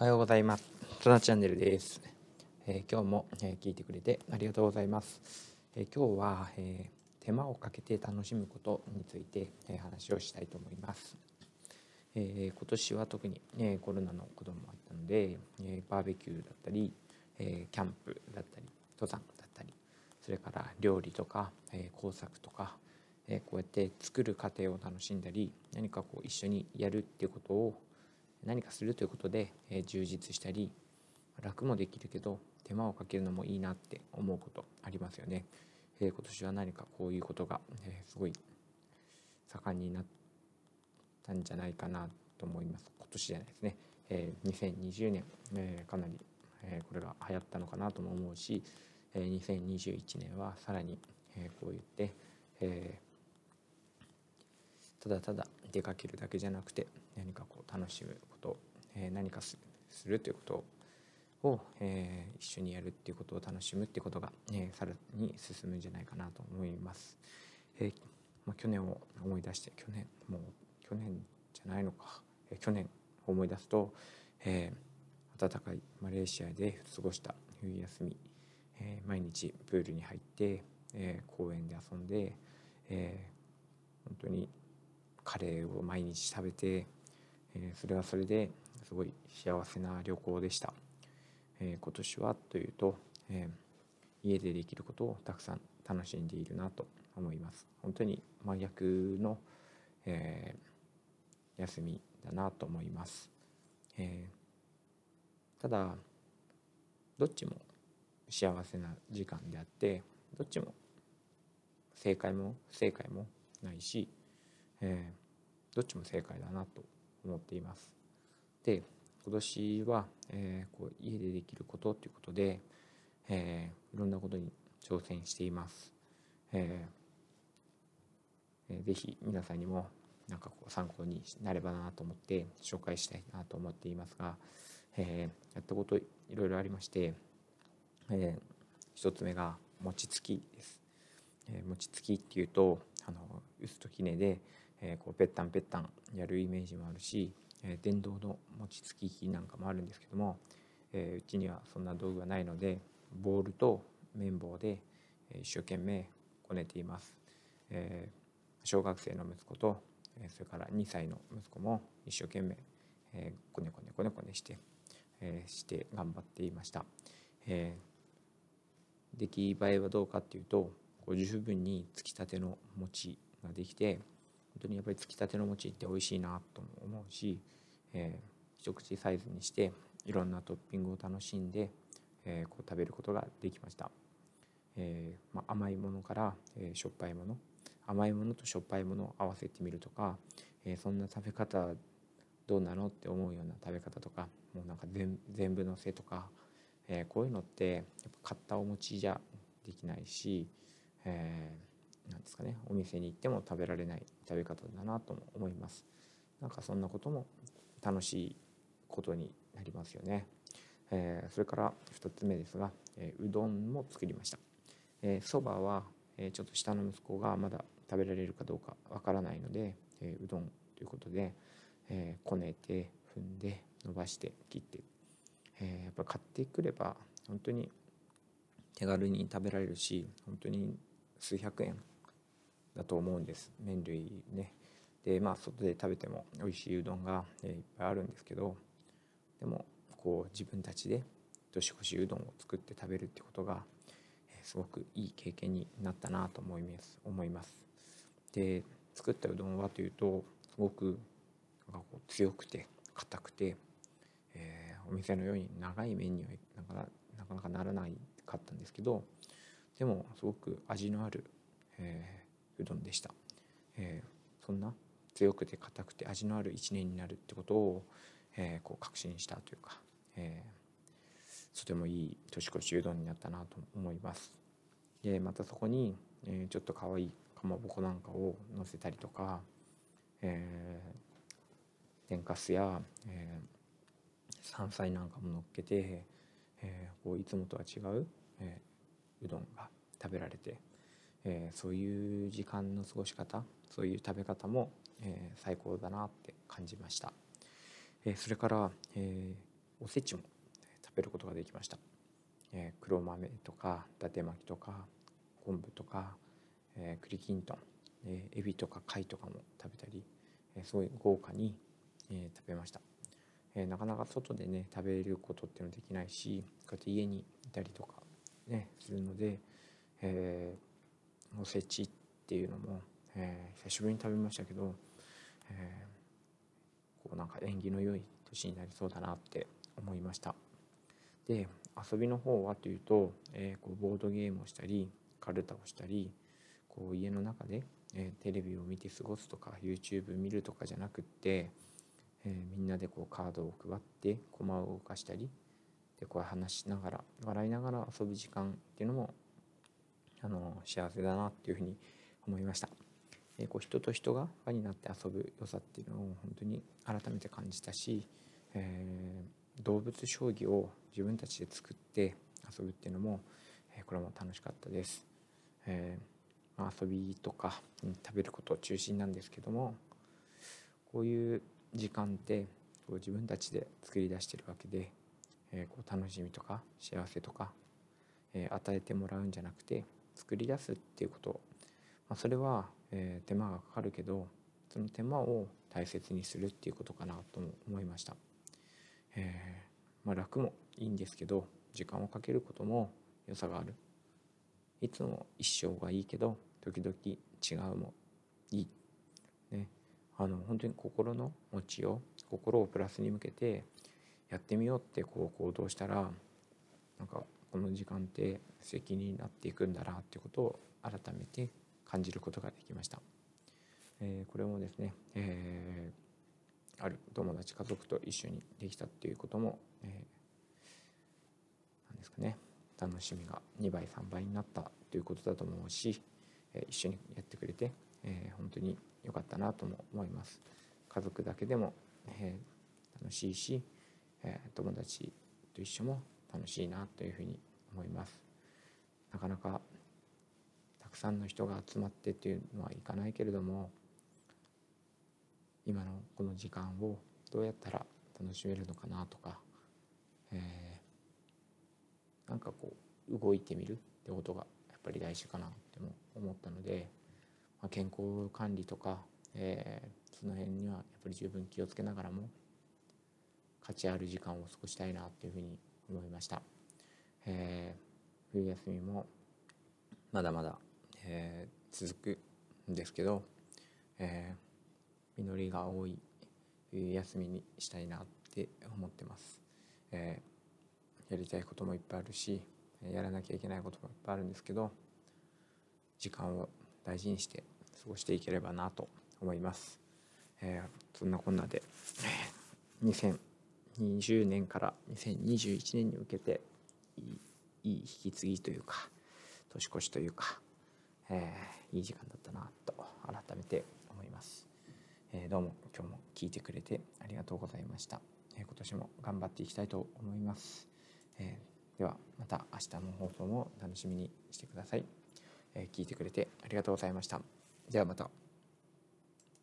おはようございます。トナチャンネルです。えー、今日も、えー、聞いてくれてありがとうございます。えー、今日は、え手間をかけて楽しむことについて、え話をしたいと思います。え今年は特に、えコロナのこともあったので、えバーベキューだったり、えキャンプだったり登山だったりそれから料理とか、え工作とか、えこうやって作る過程を楽しんだり何かこう一緒にやるっていうことを何かするということで、え充実したり楽もできるけど手間をかけるのもいいなって思うことありますよね。え今年は何かこういうことが、えすごい盛んになったんじゃないかなと思います。今年じゃないですね。え2020年、えかなり、えこれが流行ったのかなとも思うし、え2021年はさらに、えこう言って、えただただ出かけるだけじゃなくて何かこう楽しむこと、え何かするということを、え一緒にやるっていうことを楽しむっていうことが、えさらに進むんじゃないかなと思います。えまあ、去年を思い出して去年もう去年じゃないのか、え去年を思い出すと、えー、暖かいマレーシアで過ごした冬休み、え、毎日プールに入って、え、公園で遊んで、え、本当にカレーを毎日食べて、えそれはそれですごい幸せな旅行でした、え今年はというと、え家でできることをたくさん楽しんでいるなと思います。本当に真逆の、えー、休みだなと思います、えー、ただどっちも幸せな時間であってどっちも正解も不正解もないしえー、どっちも正解だなと思っています。で今年は、えー、こう家でできることということで、えー、いろんなことに挑戦しています。えー、ぜひ皆さんにもなんかこう参考になればなと思って紹介したいなと思っていますが、えー、やったこといろいろありまして、えー、一つ目が餅つきです。え、餅つきっていうとあの薄ときねで、え、こうペッタンペッタンやるイメージもあるし、え、電動の餅つき機なんかもあるんですけども、え、うちにはそんな道具はないのでボールと綿棒で一生懸命こねています、え、小学生の息子とそれから2歳の息子も一生懸命、えー、こねこねこねこねして、え、して頑張っていました、え、出来栄えはどうかっていうとこう十分につきたての餅ができて本当にやっぱりつきたての餅って美味しいなと思うし、えー、一口サイズにしていろんなトッピングを楽しんで、えー、こう食べることができました、えー、まあ、甘いものから、えしょっぱいもの甘いものとしょっぱいものを合わせてみるとか、えそんな食べ方どうなのって思うような食べ方とかもうなんか全部のせとか、えこういうのってやっぱ買ったお餅じゃできないし、えーなんですかね。お店に行っても食べられない食べ方だなとも思います。なんかそんなことも楽しいことになりますよね、えー、それから2つ目ですが、えー、うどんも作りました。そば、は、えー、ちょっと下の息子がまだ食べられるかどうかわからないので、えうどんということで、えこねて踏んで伸ばして切って、えやっぱ買ってくれば本当に手軽に食べられるし本当に数百円だと思うんです。麺類ね。でまあ外で食べても美味しいうどんが、えいっぱいあるんですけどでもこう自分たちで年越しうどんを作って食べるってことが、えすごくいい経験になったなと思います。思います。で作ったうどんはというとすごくなんかこう強くて硬くて、えー、お店のように長い麺にはなかなかならないかったんですけどでもすごく味のある、えうどんでした、えー、そんな強くて硬くて味のある一年になるってことを、えー、こう確信したというか、えー、とてもいい年越しうどんになったなと思います。でまたそこに、えー、ちょっと可愛いかまぼこなんかを乗せたりとか、えー、天かすや、えー、山菜なんかも乗っけて、えー、こういつもとは違う、えー、うどんが食べられてえー、そういう時間の過ごし方そういう食べ方も、えー、最高だなって感じました、えー、それから、えおせちも食べることができました、えー、黒豆とか伊達巻きとか昆布とか、えー、栗きんとん、え、エビとか貝とかも食べたり、えー、すごい豪華に、えー、食べました、え、なかなか外でね食べることっていうのはできないしこうやって家にいたりとかねするので、えー、おせちっていうのも、えー、久しぶりに食べましたけど、えー、こうなんか縁起の良い年になりそうだなって思いました。で遊びの方はというと、えー、こうボードゲームをしたりカルタをしたりこう家の中で、え、テレビを見て過ごすとか YouTube 見るとかじゃなくって、え、みんなでこうカードを配って駒を動かしたりでこう話しながら笑いながら遊ぶ時間っていうのもあの幸せだなっていうふうに思いました。えこう人と人が輪になって遊ぶ良さっていうのを本当に改めて感じたし、えー、動物将棋を自分たちで作って遊ぶっていうのも、えこれも楽しかったです。えー、まあ、遊びとか、うん、食べること中心なんですけどもこういう時間ってこう自分たちで作り出してるわけで、えー、こう楽しみとか幸せとか、え与えてもらうんじゃなくて作り出すっていうこと、まあ、それはえー、手間がかかるけどその手間を大切にするっていうことかなとも思いました、えー、まあ、楽もいいんですけど時間をかけることも良さがある。いつも一生がいいけど時々違うもいい。ね。あの本当に心の持ちよう心をプラスに向けてやってみようってこう行動したらなんかこの時間って素敵になっていくんだなってことを改めて感じることができました。えー、これもですね、えー、ある友達家族と一緒にできたっていうことも、えー、なんですかね楽しみが2倍3倍になったということだと思うし、えー、一緒にやってくれて、えー、本当に良かったなとも思います。家族だけでも、えー、楽しいし、えー、友達と一緒も楽しいなというふうに思います。なかなかたくさんの人が集まってっていうのはいかないけれども今のこの時間をどうやったら楽しめるのかなとか、えー、なんかこう動いてみるってことがやっぱり大事かなっても思ったので、まあ、健康管理とか、えー、その辺にはやっぱり十分気をつけながらも価値ある時間を過ごしたいなっていうふうに思いました。えー、冬休みもまだまだえー、続くんですけど、えー、実りが多い休みにしたいなって思ってます、えー、やりたいこともいっぱいあるしやらなきゃいけないこともいっぱいあるんですけど時間を大事にして過ごしていければなと思います、えー、そんなこんなで2020年から2021年に向けていいいい引き継ぎというか年越しというかえー、いい時間だったなと改めて思います、えー、どうも今日も聞いてくれてありがとうございました、えー、今年も頑張っていきたいと思います、えではまた明日の放送も楽しみにしてください、え聞いてくれてありがとうございました。ではまた。